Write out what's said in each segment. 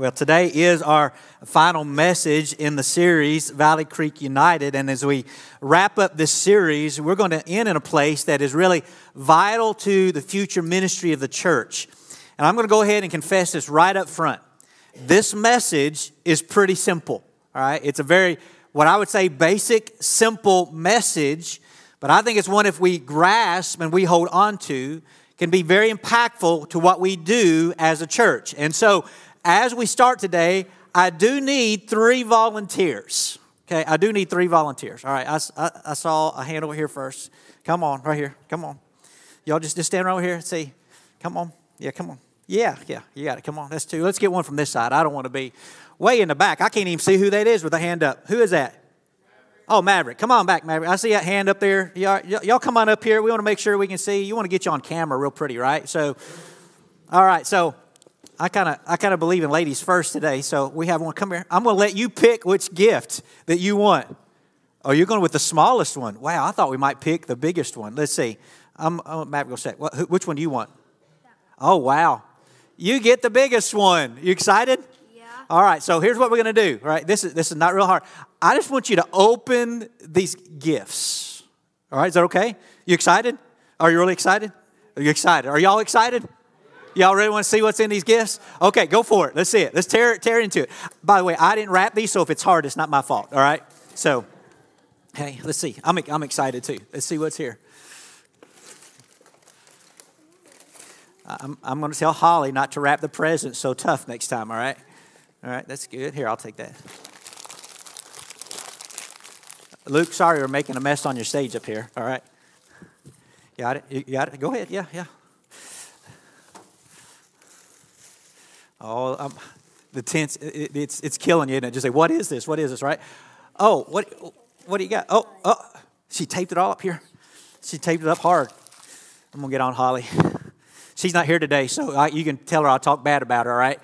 Well, today is our final message in the series, Valley Creek United. And as we wrap up this series, we're going to end in a place that is really vital to the future ministry of the church. And I'm going to go ahead and confess this right up front. This message is pretty simple, all right? It's a very, what I would say, basic, simple message, but I think it's one if we grasp and we hold on to, can be very impactful to what we do as a church. And so, as we start today, I do need three volunteers. Okay, I do need three volunteers. All right, I, I, I saw a hand over here first. Come on, right here. Come on. Y'all just, just stand right over here and see. Come on. Yeah, come on. Yeah, yeah, you got it. Come on, that's two. Let's get one from this side. I don't want to be way in the back. I can't even see who that is with a hand up. Who is that? Oh, Maverick. Come on back, Maverick. I see that hand up there. Y'all, y'all come on up here. We want to make sure we can see. You want to get you on camera real pretty, right? So, all right. So, I kind of I kind of believe in ladies first today. So we have one. Come here. I'm going to let you pick which gift that you want. Oh, you're going with the smallest one. Wow, I thought we might pick the biggest one. Let's see. I'm, I'm Matt go say. What, which one do you want? Oh, wow. You get the biggest one. You excited? Yeah. All right. So here's what we're going to do. All right. This is this is not real hard. I just want you to open these gifts. All right. Is that okay? You excited? Are you really excited? Are you excited? Are y'all excited? Y'all really want to see what's in these gifts? Okay, go for it. Let's see it. Let's tear, tear into it. By the way, I didn't wrap these, so if it's hard, it's not my fault. All right? So, hey, let's see. I'm, I'm excited too. Let's see what's here. I'm, I'm going to tell Holly not to wrap the presents so tough next time, all right? All right, that's good. Here, I'll take that. Luke, sorry we're making a mess on your stage up here, all right? Got it? You got it? Go ahead. Yeah, yeah. Oh, um, the tense, it, it's, it's killing you, isn't it? Just say, what is this? What is this, right? Oh, what, what do you got? Oh, oh, she taped it all up here. She taped it up hard. I'm going to get on Holly. She's not here today, so I, you can tell her I'll talk bad about her, all right?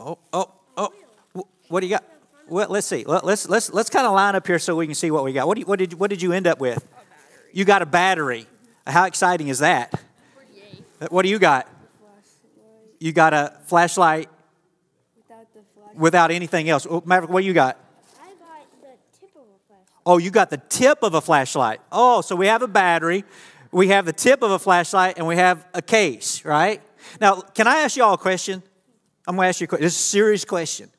Oh, oh, oh. What do you got? Well, let's see. Let's let's let's kind of line up here so we can see what we got. What, do you, what did what did you end up with? You got a battery. How exciting is that? What do you got? You got a flashlight Without the flash. without anything else. Oh, Maverick, what do you got? I got the tip of a flashlight. Oh, you got the tip of a flashlight. Oh, so we have a battery, we have the tip of a flashlight, and we have a case, right? Now, can I ask you all a question? I'm going to ask you a question. This is a serious question.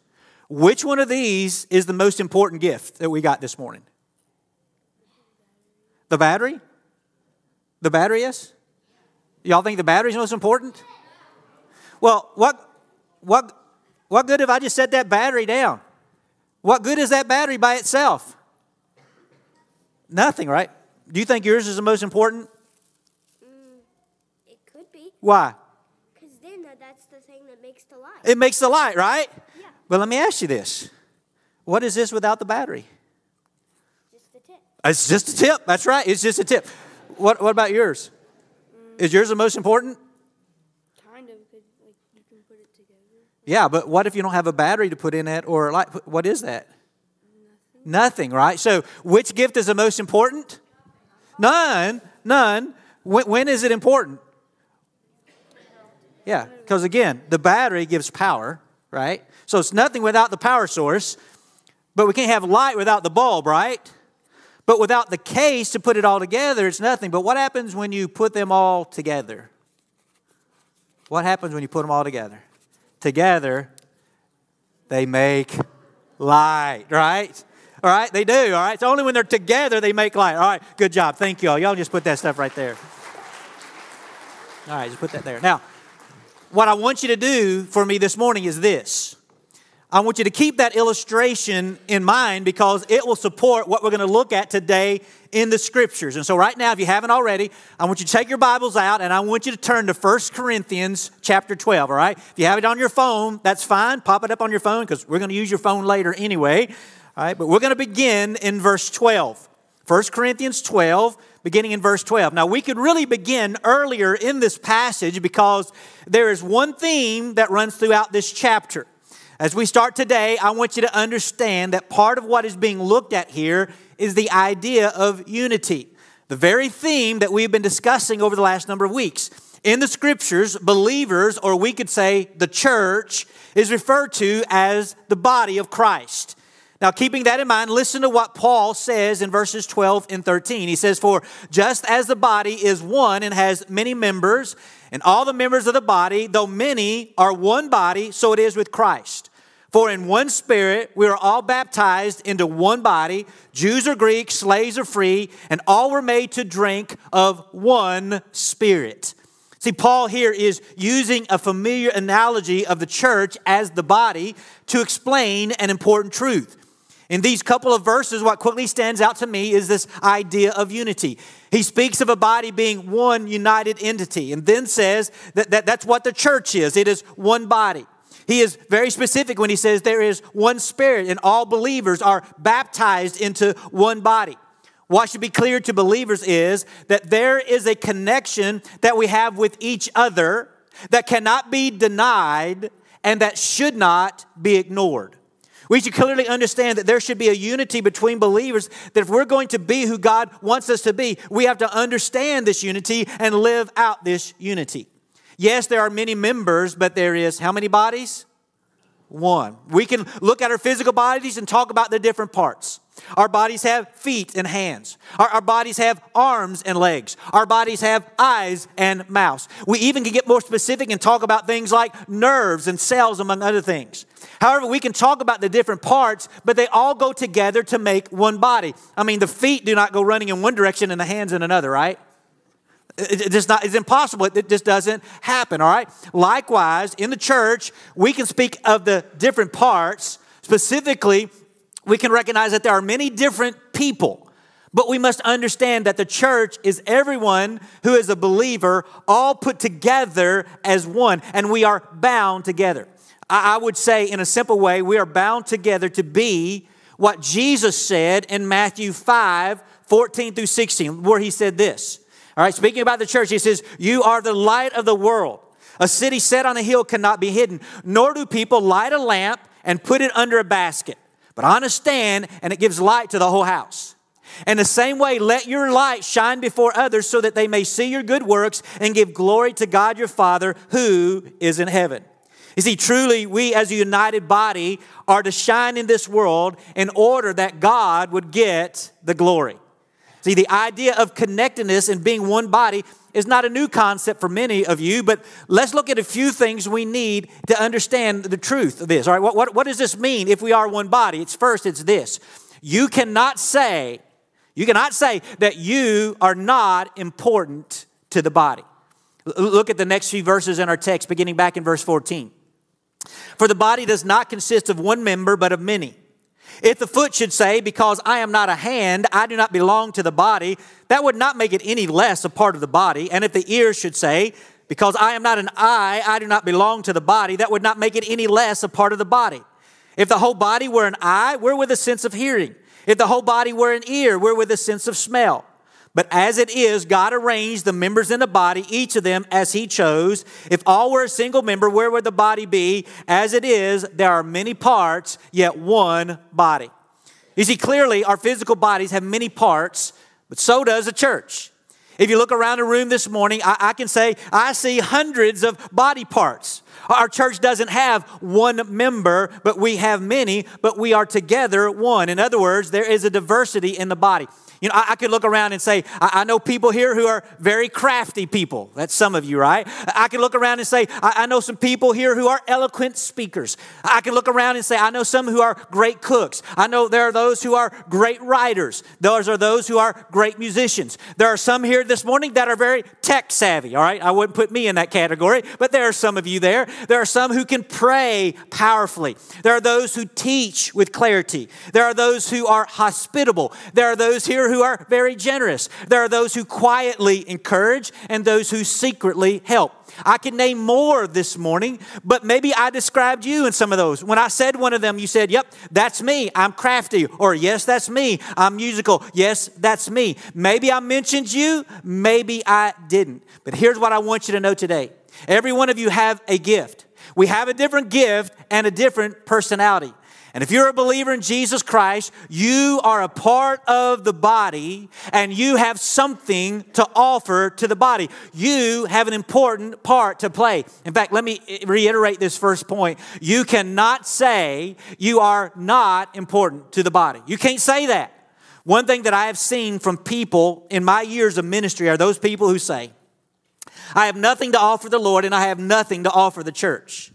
Which one of these is the most important gift that we got this morning? The battery? The battery is? Y'all think the battery's most important? Well, what, what, what good if I just set that battery down? What good is that battery by itself? Nothing, right? Do you think yours is the most important? Mm, it could be, Why? because then that's the thing that makes the light. It makes the light, right? Yeah. But let me ask you this what is this without the battery? Just the tip. It's just a tip. That's right. It's just a tip. What, what about yours? Is yours the most important? Kind of, because like you can put it together. Yeah, but what if you don't have a battery to put in it or light? What is that? Nothing, right? So, which gift is the most important? None. None. When, when is it important? Yeah, because again, the battery gives power, right? So it's nothing without the power source, but we can't have light without the bulb, right? But without the case to put it all together, it's nothing. But what happens when you put them all together? What happens when you put them all together? Together, they make light, right? All right, they do, all right? It's only when they're together they make light. All right, good job. Thank you all. Y'all just put that stuff right there. All right, just put that there. Now, what I want you to do for me this morning is this. I want you to keep that illustration in mind because it will support what we're going to look at today in the scriptures. And so right now if you haven't already, I want you to take your Bibles out and I want you to turn to 1 Corinthians chapter 12, all right? If you have it on your phone, that's fine. Pop it up on your phone because we're going to use your phone later anyway. All right, but we're going to begin in verse 12. 1 Corinthians 12, beginning in verse 12. Now, we could really begin earlier in this passage because there is one theme that runs throughout this chapter. As we start today, I want you to understand that part of what is being looked at here is the idea of unity. The very theme that we've been discussing over the last number of weeks. In the scriptures, believers, or we could say the church, is referred to as the body of Christ. Now, keeping that in mind, listen to what Paul says in verses 12 and 13. He says, For just as the body is one and has many members, and all the members of the body, though many, are one body, so it is with Christ. For in one spirit we are all baptized into one body, Jews or Greeks, slaves or free, and all were made to drink of one spirit. See, Paul here is using a familiar analogy of the church as the body to explain an important truth. In these couple of verses, what quickly stands out to me is this idea of unity. He speaks of a body being one united entity and then says that, that that's what the church is it is one body. He is very specific when he says there is one spirit and all believers are baptized into one body. What should be clear to believers is that there is a connection that we have with each other that cannot be denied and that should not be ignored. We should clearly understand that there should be a unity between believers, that if we're going to be who God wants us to be, we have to understand this unity and live out this unity. Yes, there are many members, but there is how many bodies? One. We can look at our physical bodies and talk about the different parts. Our bodies have feet and hands. Our, our, bodies have arms and legs. Our bodies have eyes and mouths. We even can get more specific and talk about things like nerves and cells, among other things. However, we can talk about the different parts, but they all go together to make one body. I mean, the feet do not go running in one direction and the hands in another, right? It just not, it's impossible. It just doesn't happen, all right? Likewise, in the church, we can speak of the different parts. Specifically, we can recognize that there are many different people, but we must understand that the church is everyone who is a believer, all put together as one, and we are bound together. I would say, in a simple way, we are bound together to be what Jesus said in Matthew 5 14 through 16, where he said this. All right, speaking about the church, he says, You are the light of the world. A city set on a hill cannot be hidden, nor do people light a lamp and put it under a basket, but on a stand, and it gives light to the whole house. In the same way, let your light shine before others so that they may see your good works and give glory to God your Father who is in heaven. You see, truly, we as a united body are to shine in this world in order that God would get the glory. See, the idea of connectedness and being one body is not a new concept for many of you, but let's look at a few things we need to understand the truth of this. All right, what, what, what does this mean if we are one body? It's first, it's this. You cannot say, you cannot say that you are not important to the body. Look at the next few verses in our text, beginning back in verse 14. For the body does not consist of one member, but of many. If the foot should say, Because I am not a hand, I do not belong to the body, that would not make it any less a part of the body. And if the ear should say, Because I am not an eye, I do not belong to the body, that would not make it any less a part of the body. If the whole body were an eye, where would the sense of hearing? If the whole body were an ear, where would the sense of smell? But as it is, God arranged the members in the body, each of them as He chose. If all were a single member, where would the body be? As it is, there are many parts, yet one body. You see, clearly, our physical bodies have many parts, but so does a church. If you look around the room this morning, I, I, can say I see hundreds of body parts. Our church doesn't have one member, but we have many, but we are together one. In other words, there is a diversity in the body. You know, I, I could look around and say, I, I, know people here who are very crafty people. That's some of you, right? I can look around and say, I, I know some people here who are eloquent speakers. I can look around and say, I know some who are great cooks. I know there are those who are great writers. Those are those who are great musicians. There are some here this morning that are very tech savvy, all right? I wouldn't put me in that category, but there are some of you there. There are some who can pray powerfully. There are those who teach with clarity. There are those who are hospitable. There are those here who are very generous. There are those who quietly encourage and those who secretly help. I can name more this morning, but maybe I described you in some of those. When I said one of them, you said, Yep, that's me. I'm crafty. Or, Yes, that's me. I'm musical. Yes, that's me. Maybe I mentioned you. Maybe I didn't. But here's what I want you to know today every one of you have a gift. We have a different gift and a different personality. And if you're a believer in Jesus Christ, you are a part of the body and you have something to offer to the body. You have an important part to play. In fact, let me reiterate this first point. You cannot say you are not important to the body. You can't say that. One thing that I have seen from people in my years of ministry are those people who say, I have nothing to offer the Lord and I have nothing to offer the church.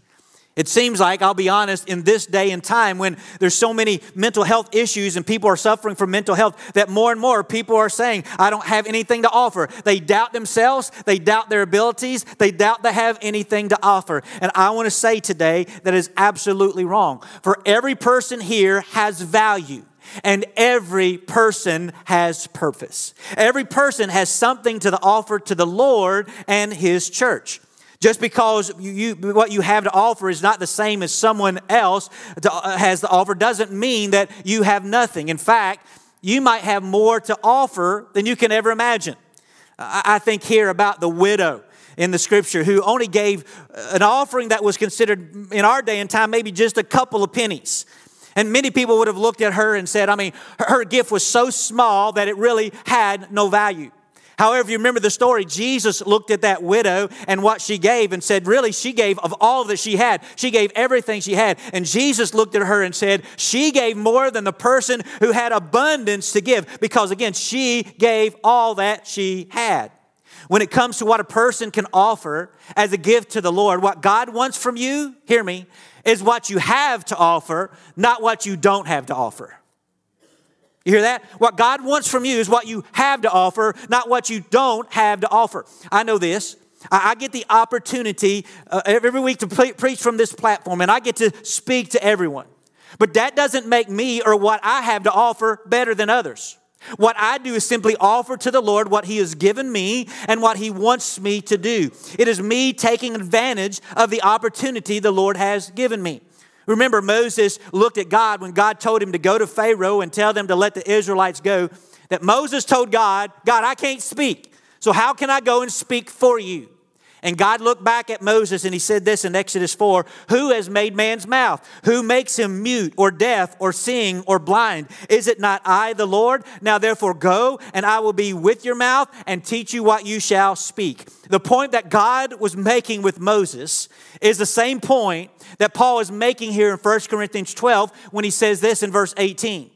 It seems like, I'll be honest, in this day and time when there's so many mental health issues and people are suffering from mental health, that more and more people are saying, I don't have anything to offer. They doubt themselves, they doubt their abilities, they doubt they have anything to offer. And I want to say today that is absolutely wrong. For every person here has value. And every person has purpose. Every person has something to offer to the Lord and His church. Just because you, you, what you have to offer is not the same as someone else to, uh, has to offer doesn't mean that you have nothing. In fact, you might have more to offer than you can ever imagine. I, I think here about the widow in the scripture who only gave an offering that was considered in our day and time maybe just a couple of pennies. And many people would have looked at her and said, I mean, her gift was so small that it really had no value. However, you remember the story, Jesus looked at that widow and what she gave and said, Really, she gave of all that she had. She gave everything she had. And Jesus looked at her and said, She gave more than the person who had abundance to give because, again, she gave all that she had. When it comes to what a person can offer as a gift to the Lord, what God wants from you, hear me, is what you have to offer, not what you don't have to offer. You hear that? What God wants from you is what you have to offer, not what you don't have to offer. I know this. I, get the opportunity uh, every week to pre- preach from this platform, and I get to speak to everyone. But that doesn't make me or what I have to offer better than others. What I do is simply offer to the Lord what He has given me and what He wants me to do. It is me taking advantage of the opportunity the Lord has given me. Remember, Moses looked at God when God told him to go to Pharaoh and tell them to let the Israelites go. That Moses told God, God, I can't speak. So how can I go and speak for you? And God looked back at Moses and he said this in Exodus 4 Who has made man's mouth? Who makes him mute or deaf or seeing or blind? Is it not I, the Lord? Now therefore go, and I will be with your mouth and teach you what you shall speak. The point that God was making with Moses is the same point that Paul is making here in 1 Corinthians 12 when he says this in verse 18.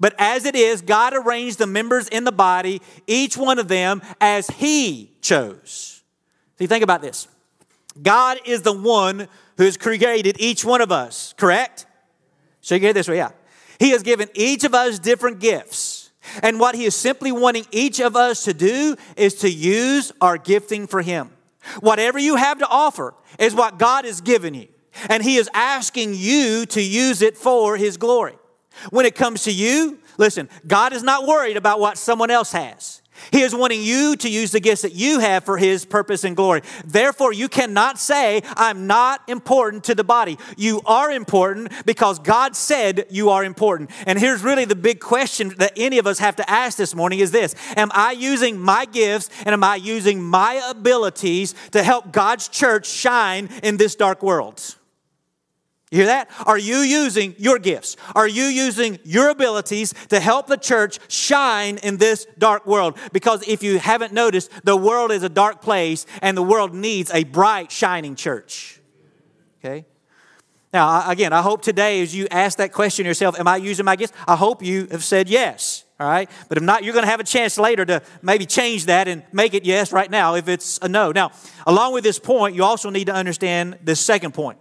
But as it is, God arranged the members in the body, each one of them as he chose. See, think about this. God is the one who has created each one of us, correct? So you get this way, yeah. He has given each of us different gifts. And what he is simply wanting each of us to do is to use our gifting for him. Whatever you have to offer is what God has given you. And he is asking you to use it for his glory. When it comes to you, listen, God is not worried about what someone else has. He is wanting you to use the gifts that you have for His purpose and glory. Therefore, you cannot say, I'm not important to the body. You are important because God said you are important. And here's really the big question that any of us have to ask this morning is this Am I using my gifts and am I using my abilities to help God's church shine in this dark world? You hear that? Are you using your gifts? Are you using your abilities to help the church shine in this dark world? Because if you haven't noticed, the world is a dark place and the world needs a bright, shining church. Okay? Now, again, I hope today as you ask that question yourself, am I using my gifts? I hope you have said yes. All right? But if not, you're going to have a chance later to maybe change that and make it yes right now if it's a no. Now, along with this point, you also need to understand this second point.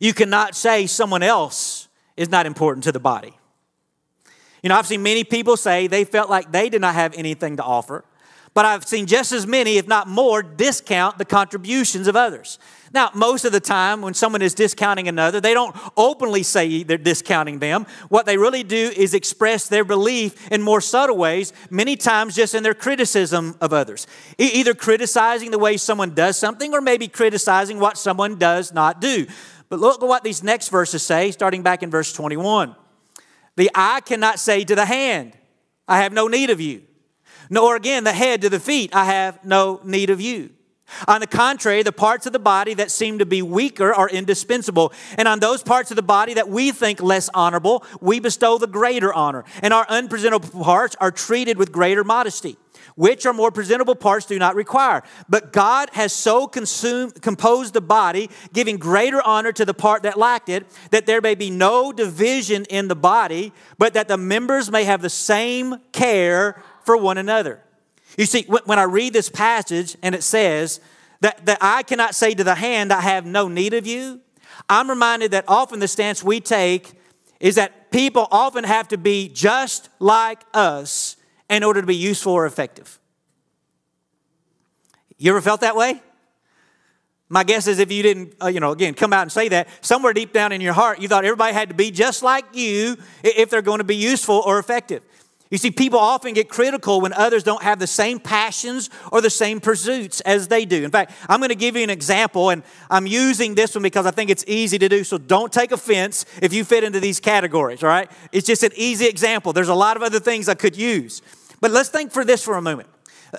You cannot say someone else is not important to the body. You know, I've seen many people say they felt like they did not have anything to offer, but I've seen just as many, if not more, discount the contributions of others. Now, most of the time, when someone is discounting another, they don't openly say they're discounting them. What they really do is express their belief in more subtle ways, many times just in their criticism of others. E- either criticizing the way someone does something or maybe criticizing what someone does not do. But look at what these next verses say, starting back in verse 21. The eye cannot say to the hand, I have no need of you. Nor again the head to the feet, I have no need of you. On the contrary, the parts of the body that seem to be weaker are indispensable. And on those parts of the body that we think less honorable, we bestow the greater honor. And our unpresentable parts are treated with greater modesty, which are more presentable parts do not require. But God has so consumed, composed the body, giving greater honor to the part that lacked it, that there may be no division in the body, but that the members may have the same care for one another. You see, when I read this passage and it says that, that I cannot say to the hand, I have no need of you, I'm reminded that often the stance we take is that people often have to be just like us in order to be useful or effective. You ever felt that way? My guess is if you didn't, uh, you know, again, come out and say that, somewhere deep down in your heart, you thought everybody had to be just like you if they're going to be useful or effective. You see, people often get critical when others don't have the same passions or the same pursuits as they do. In fact, I'm going to give you an example, and I'm using this one because I think it's easy to do. So don't take offense if you fit into these categories, all right? It's just an easy example. There's a lot of other things I could use. But let's think for this for a moment.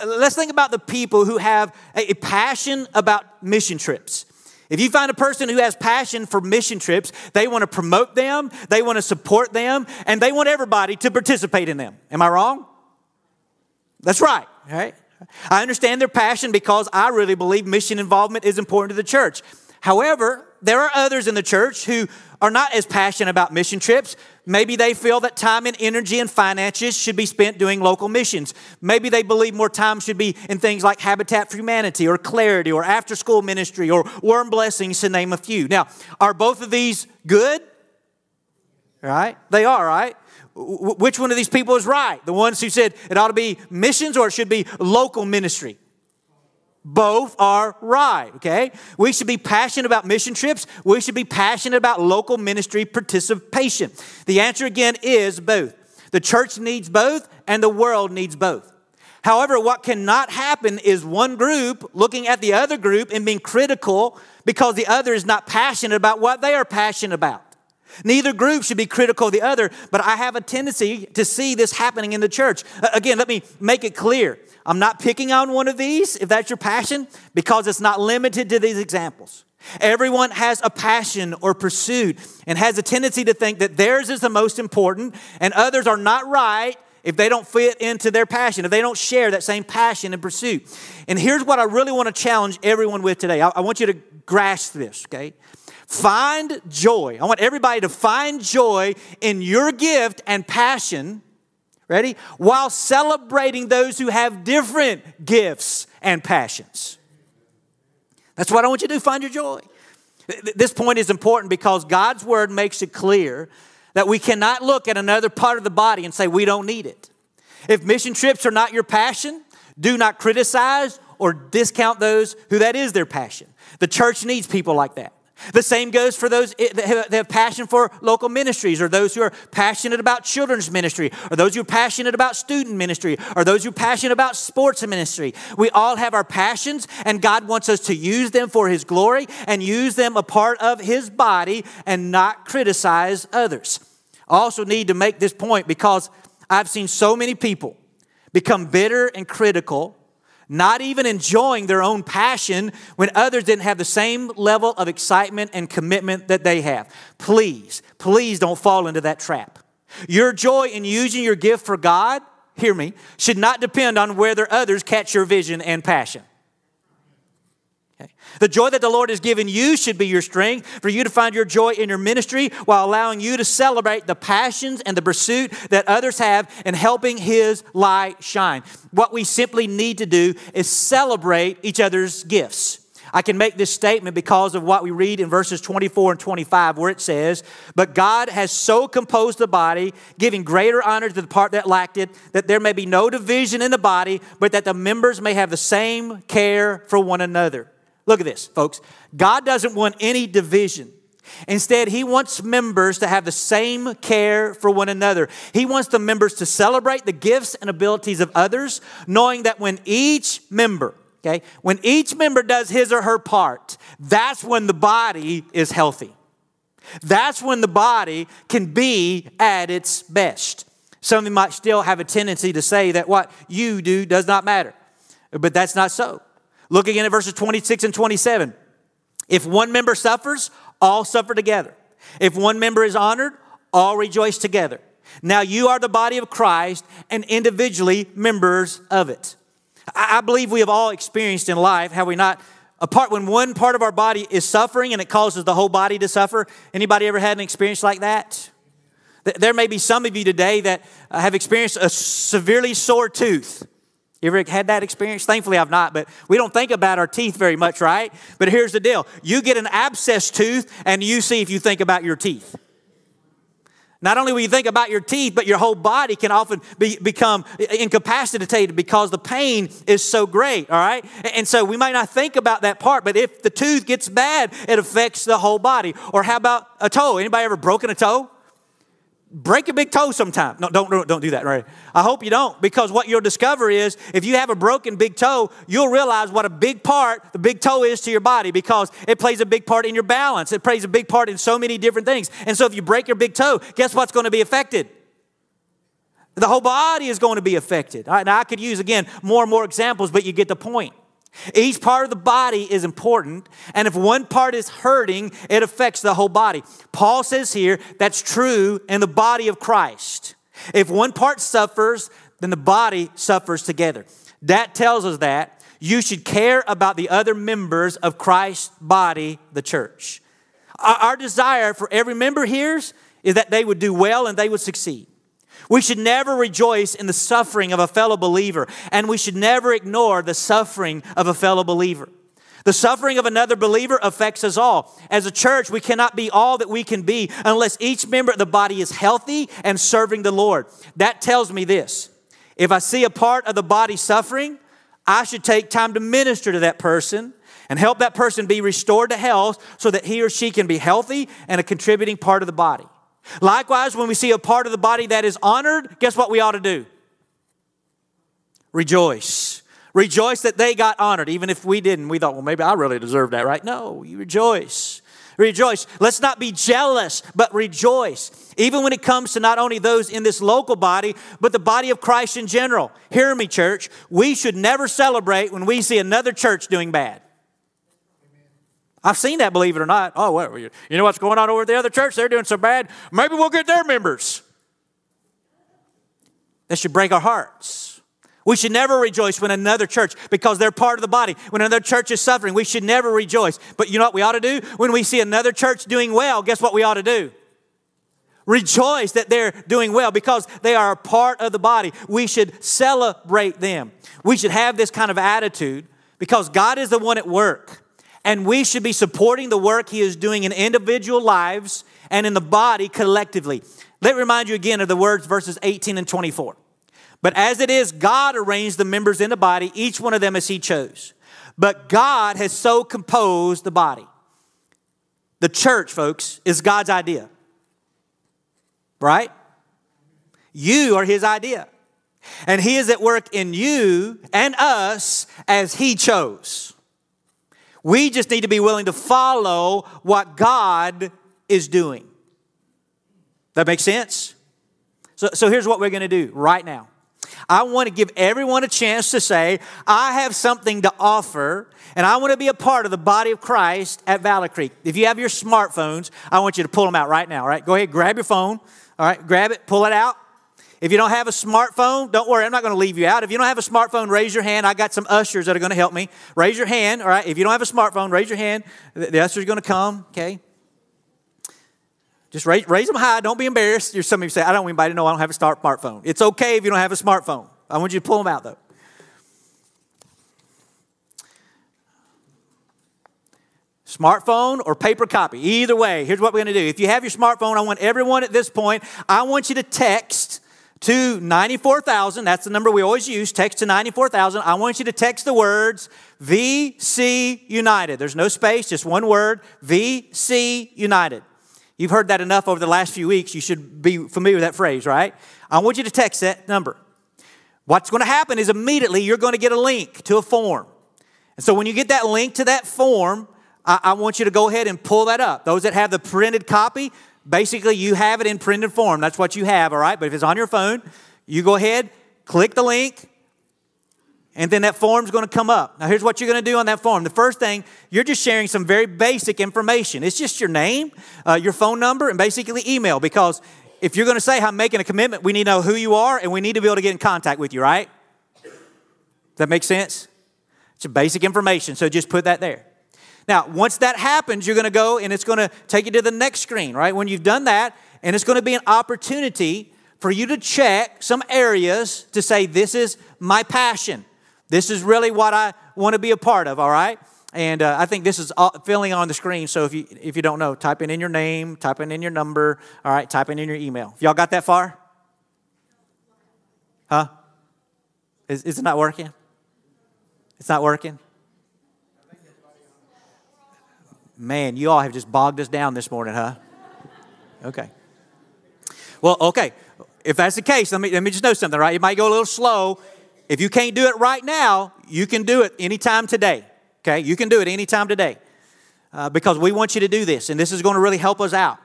Let's think about the people who have a passion about mission trips. If you find a person who has passion for mission trips, they want to promote them, they want to support them, and they want everybody to participate in them. Am I wrong? That's right, right? I understand their passion because I really believe mission involvement is important to the church. However, there are others in the church who are not as passionate about mission trips. Maybe they feel that time and energy and finances should be spent doing local missions. Maybe they believe more time should be in things like Habitat for Humanity or Clarity or after school ministry or Warm Blessings, to name a few. Now, are both of these good? Right? They are, right? Which one of these people is right? The ones who said it ought to be missions or it should be local ministry? Both are right, okay? We should be passionate about mission trips. We should be passionate about local ministry participation. The answer again is both. The church needs both, and the world needs both. However, what cannot happen is one group looking at the other group and being critical because the other is not passionate about what they are passionate about. Neither group should be critical of the other, but I have a tendency to see this happening in the church. Again, let me make it clear. I'm not picking on one of these, if that's your passion, because it's not limited to these examples. Everyone has a passion or pursuit and has a tendency to think that theirs is the most important and others are not right if they don't fit into their passion, if they don't share that same passion and pursuit. And here's what I really want to challenge everyone with today. I, want you to grasp this, okay? Find joy. I want everybody to find joy in your gift and passion Ready? While celebrating those who have different gifts and passions. That's what I want you to do. Find your joy. This point is important because God's word makes it clear that we cannot look at another part of the body and say we don't need it. If mission trips are not your passion, do not criticize or discount those who that is their passion. The church needs people like that. The same goes for those that have passion for local ministries, or those who are passionate about children's ministry, or those who are passionate about student ministry, or those who are passionate about sports ministry. We all have our passions, and God wants us to use them for His glory and use them a part of His body and not criticize others. I also need to make this point because I've seen so many people become bitter and critical not even enjoying their own passion when others didn't have the same level of excitement and commitment that they have. Please, please don't fall into that trap. Your joy in using your gift for God, hear me, should not depend on whether others catch your vision and passion. Okay. The joy that the Lord has given you should be your strength for you to find your joy in your ministry while allowing you to celebrate the passions and the pursuit that others have in helping His light shine. What we simply need to do is celebrate each other's gifts. I can make this statement because of what we read in verses 24 and 25, where it says, But God has so composed the body, giving greater honor to the part that lacked it, that there may be no division in the body, but that the members may have the same care for one another. Look at this, folks. God doesn't want any division. Instead, He wants members to have the same care for one another. He wants the members to celebrate the gifts and abilities of others, knowing that when each member, okay, when each member does his or her part, that's when the body is healthy. That's when the body can be at its best. Some of you might still have a tendency to say that what you do does not matter, but that's not so. Look again at verses 26 and 27. If one member suffers, all suffer together. If one member is honored, all rejoice together. Now you are the body of Christ and individually members of it. I believe we have all experienced in life, have we not? A part when one part of our body is suffering and it causes the whole body to suffer. Anybody ever had an experience like that? There may be some of you today that uh, have experienced a severely sore tooth. You ever had that experience? Thankfully, I've not, but we don't think about our teeth very much, right? But here's the deal you get an abscess tooth, and you see if you think about your teeth. Not only will you think about your teeth, but your whole body can often be, become incapacitated because the pain is so great, all right? And so we might not think about that part, but if the tooth gets bad, it affects the whole body. Or how about a toe? Anybody ever broken a toe? Break a big toe sometime. No, don't, don't don't do that, right? I hope you don't, because what you'll discover is if you have a broken big toe, you'll realize what a big part the big toe is to your body because it plays a big part in your balance. It plays a big part in so many different things. And so if you break your big toe, guess what's going to be affected? The whole body is going to be affected. All right, now I could use again more and more examples, but you get the point. Each part of the body is important, and if one part is hurting, it affects the whole body. Paul says here that's true in the body of Christ. If one part suffers, then the body suffers together. That tells us that you should care about the other members of Christ's body, the church. Our desire for every member here is that they would do well and they would succeed. We should never rejoice in the suffering of a fellow believer, and we should never ignore the suffering of a fellow believer. The suffering of another believer affects us all. As a church, we cannot be all that we can be unless each member of the body is healthy and serving the Lord. That tells me this if I see a part of the body suffering, I should take time to minister to that person and help that person be restored to health so that he or she can be healthy and a contributing part of the body. Likewise, when we see a part of the body that is honored, guess what we ought to do? Rejoice. Rejoice that they got honored, even if we didn't. We thought, well, maybe I really deserve that, right? No, you rejoice. Rejoice. Let's not be jealous, but rejoice. Even when it comes to not only those in this local body, but the body of Christ in general. Hear me, church. We should never celebrate when we see another church doing bad. I've seen that, believe it or not. Oh, well, you know what's going on over at the other church? They're doing so bad. Maybe we'll get their members. That should break our hearts. We should never rejoice when another church, because they're part of the body, when another church is suffering, we should never rejoice. But you know what we ought to do? When we see another church doing well, guess what we ought to do? Rejoice that they're doing well because they are a part of the body. We should celebrate them. We should have this kind of attitude because God is the one at work and we should be supporting the work He is doing in individual lives and in the body collectively. Let me remind you again of the words, verses 18 and 24. But as it is, God arranged the members in the body, each one of them as He chose. But God has so composed the body. The church, folks, is God's idea. Right? You are His idea. And He is at work in you and us as He chose. We just need to be willing to follow what God is doing. That makes sense? So, so here's what we're going to do right now. I want to give everyone a chance to say, I have something to offer, and I want to be a part of the body of Christ at Valley Creek. If you have your smartphones, I want you to pull them out right now, all right? Go ahead, grab your phone, all right? Grab it, pull it out. If you don't have a smartphone, don't worry, I'm not going to leave you out. If you don't have a smartphone, raise your hand. I got some ushers that are going to help me. Raise your hand, all right? If you don't have a smartphone, raise your hand. The usher's going to come, okay? Just raise, raise them high. Don't be embarrassed. There's some of you say, I don't want anybody to know I don't have a smartphone. It's okay if you don't have a smartphone. I want you to pull them out, though. Smartphone or paper copy. Either way, here's what we're going to do. If you have your smartphone, I want everyone at this point, I want you to text to 94,000. That's the number we always use. Text to 94,000. I want you to text the words VC United. There's no space, just one word VC United. You've heard that enough over the last few weeks. You should be familiar with that phrase, right? I want you to text that number. What's going to happen is immediately you're going to get a link to a form. And so when you get that link to that form, I, I want you to go ahead and pull that up. Those that have the printed copy, basically you have it in printed form. That's what you have, all right? But if it's on your phone, you go ahead, click the link, And then that form's going to come up. Now, here's what you're going to do on that form. The first thing, you're just sharing some very basic information. It's just your name, uh, your phone number, and basically email. Because if you're going to say, I'm making a commitment, we need to know who you are and we need to be able to get in contact with you, right? Does that make sense? It's basic information, so just put that there. Now, once that happens, you're going to go and it's going to take you to the next screen, right? When you've done that, and it's going to be an opportunity for you to check some areas to say, This is my passion. This is really what I want to be a part of, all right? And uh, I think this is filling on the screen. So if you, if you don't know, type in, in your name, type in, in your number, all right, type in, in your email. Y'all got that far? Huh? Is, is it not working? It's not working? Man, you all have just bogged us down this morning, huh? Okay. Well, okay. If that's the case, let me, let me just know something, right? It might go a little slow. If you can't do it right now, you can do it anytime today. Okay? You can do it anytime today uh, because we want you to do this, and this is going to really help us out.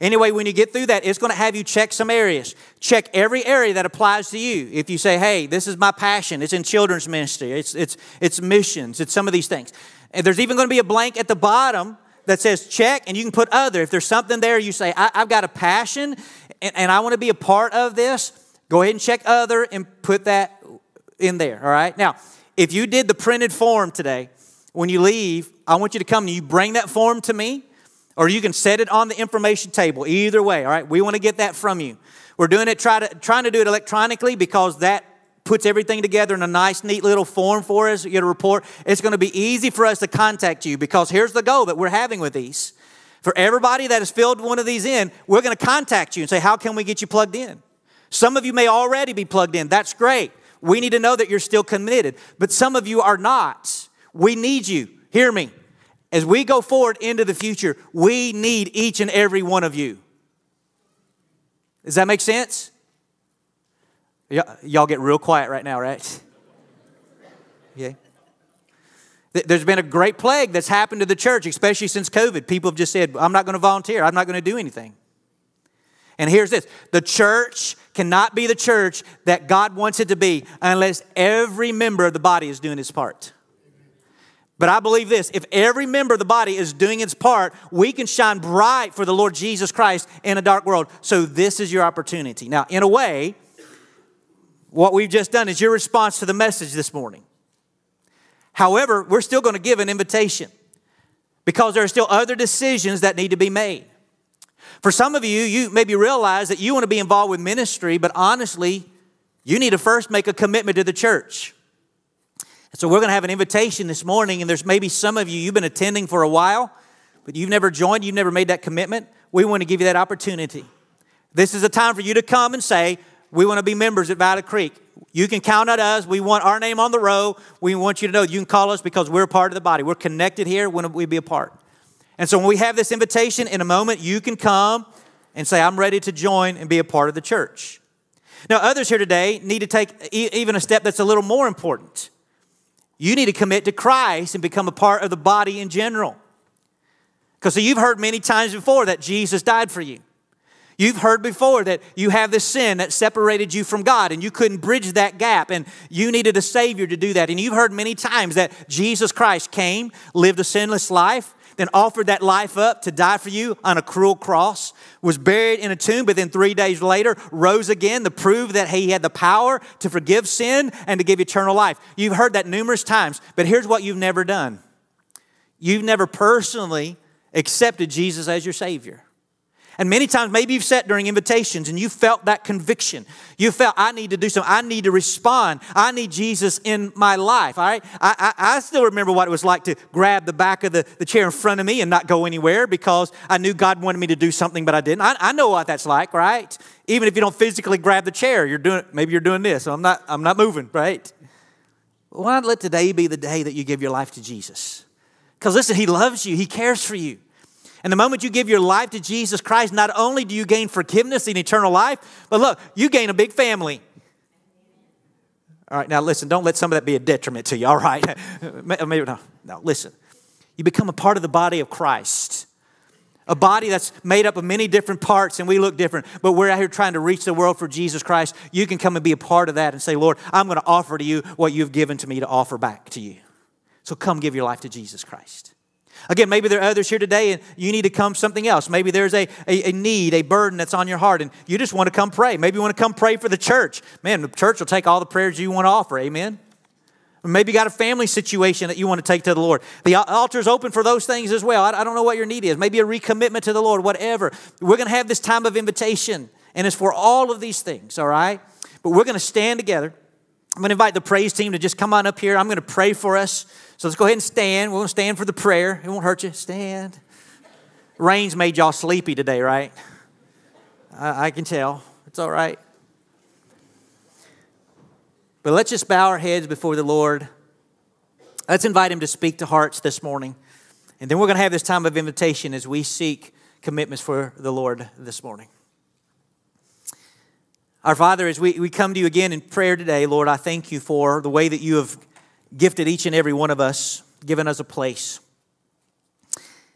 Anyway, when you get through that, it's going to have you check some areas. Check every area that applies to you. If you say, hey, this is my passion, it's in children's ministry, it's, it's, it's missions, it's some of these things. And there's even going to be a blank at the bottom that says check, and you can put other. If there's something there, you say, I, have got a passion and, and I want to be a part of this, go ahead and check other and put that in there, all right? Now, if you did the printed form today, when you leave, I want you to come and you bring that form to me or you can set it on the information table. Either way, all right? We want to get that from you. We're doing it, try to, trying to do it electronically because that puts everything together in a nice, neat little form for us. You get a report. It's going to be easy for us to contact you because here's the goal that we're having with these. For everybody that has filled one of these in, we're going to contact you and say, How can we get you plugged in? Some of you may already be plugged in. That's great. We need to know that you're still committed. But some of you are not. We need you. Hear me. As we go forward into the future, we need each and every one of you. Does that make sense? Y- y'all get real quiet right now, right? Yeah. There's been a great plague that's happened to the church, especially since COVID. People have just said, I'm not going to volunteer, I'm not going to do anything. And here's this the church cannot be the church that God wants it to be unless every member of the body is doing its part. But I believe this if every member of the body is doing its part, we can shine bright for the Lord Jesus Christ in a dark world. So, this is your opportunity. Now, in a way, what we've just done is your response to the message this morning. However, we're still going to give an invitation because there are still other decisions that need to be made. For some of you, you maybe realize that you want to be involved with ministry, but honestly, you need to first make a commitment to the church. And so we're going to have an invitation this morning, and there's maybe some of you, you've been attending for a while, but you've never joined, you've never made that commitment. We want to give you that opportunity. This is a time for you to come and say, We want to be members at Valley Creek. You can count on us. We want our name on the row. We want you to know you can call us because we're part of the body. We're connected here when we be a part. And so when we have this invitation in a moment, you can come and say, I'm ready to join and be a part of the church. Now, others here today need to take even a step that's a little more important. You need to commit to Christ and become a part of the body in general. Because so you've heard many times before that Jesus died for you. You've heard before that you have this sin that separated you from God and you couldn't bridge that gap and you needed a Savior to do that. And you've heard many times that Jesus Christ came, lived a sinless life, then offered that life up to die for you on a cruel cross, was buried in a tomb, but then three days later rose again to prove that he had the power to forgive sin and to give eternal life. You've heard that numerous times, but here's what you've never done you've never personally accepted Jesus as your Savior. And many times, maybe you've sat during invitations and you felt that conviction. You felt, I need to do something. I need to respond. I need Jesus in my life. All right. I, I, I, still remember what it was like to grab the back of the, the chair in front of me and not go anywhere because I knew God wanted me to do something, but I didn't. I, I know what that's like, right? Even if you don't physically grab the chair, you're doing, maybe you're doing this. So I'm not, I'm not moving, right? Why not let today be the day that you give your life to Jesus? Because listen, He loves you, He cares for you. And the moment you give your life to Jesus Christ, not only do you gain forgiveness and eternal life, but look, you gain a big family. All right, now listen, don't let some of that be a detriment to you, all right? Maybe, no, no, listen. You become a part of the body of Christ. A body that's made up of many different parts and we look different, but we're out here trying to reach the world for Jesus Christ. You can come and be a part of that and say, Lord, I'm going to offer to you what you've given to me to offer back to you. So come give your life to Jesus Christ. Again, maybe there are others here today and you need to come something else. Maybe there's a, a, a, need, a burden that's on your heart, and you just want to come pray. Maybe you want to come pray for the church. Man, the church will take all the prayers you want to offer. Amen. Maybe you got a family situation that you want to take to the Lord. The altar is open for those things as well. I, I don't know what your need is. Maybe a recommitment to the Lord, whatever. We're going to have this time of invitation, and it's for all of these things, all right? But we're going to stand together. I'm going to invite the praise team to just come on up here. I'm going to pray for us. So let's go ahead and stand. We're going to stand for the prayer. It won't hurt you. Stand. Rain's made y'all sleepy today, right? I, I can tell. It's all right. But let's just bow our heads before the Lord. Let's invite Him to speak to hearts this morning. And then we're going to have this time of invitation as we seek commitments for the Lord this morning. Our Father, as we, we come to you again in prayer today, Lord, I thank you for the way that you have gifted each and every one of us, given us a place.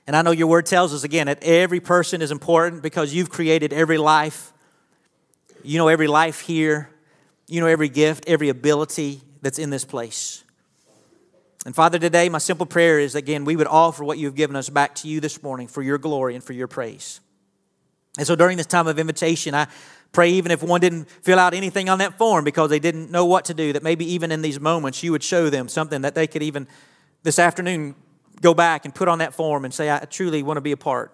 And I know your word tells us again that every person is important because you've created every life. You know every life here. You know every gift, every ability that's in this place. And Father, today my simple prayer is again, we would offer what you've given us back to you this morning for your glory and for your praise. And so during this time of invitation, I pray even if one didn't fill out anything on that form because they didn't know what to do, that maybe even in these moments you would show them something that they could even this afternoon go back and put on that form and say, I truly want to be a part.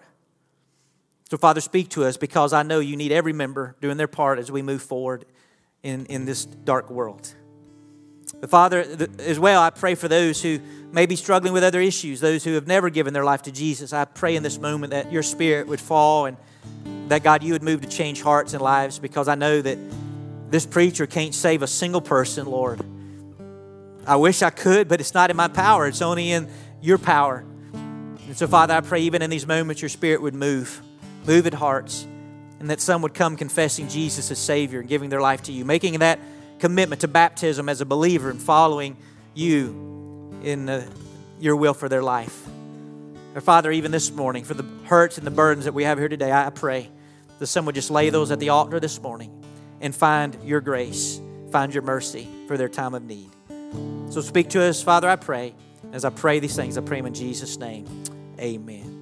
So, Father, speak to us because I know you need every member doing their part as we move forward in, in this dark world. But Father, as well, I pray for those who may be struggling with other issues, those who have never given their life to Jesus. I pray in this moment that your spirit would fall and that, God, you would move to change hearts and lives because I know that this preacher can't save a single person, Lord. I wish I could, but it's not in my power. It's only in your power. And so, Father, I pray even in these moments your spirit would move, move at hearts and that some would come confessing Jesus as Savior and giving their life to you, making that commitment to baptism as a believer and following you in the, your will for their life. Our Father, even this morning, for the hurts and the burdens that we have here today, I pray that some would just lay those at the altar this morning and find your grace, find your mercy for their time of need. So speak to us, Father, I pray. As I pray these things, I pray in Jesus' name. Amen.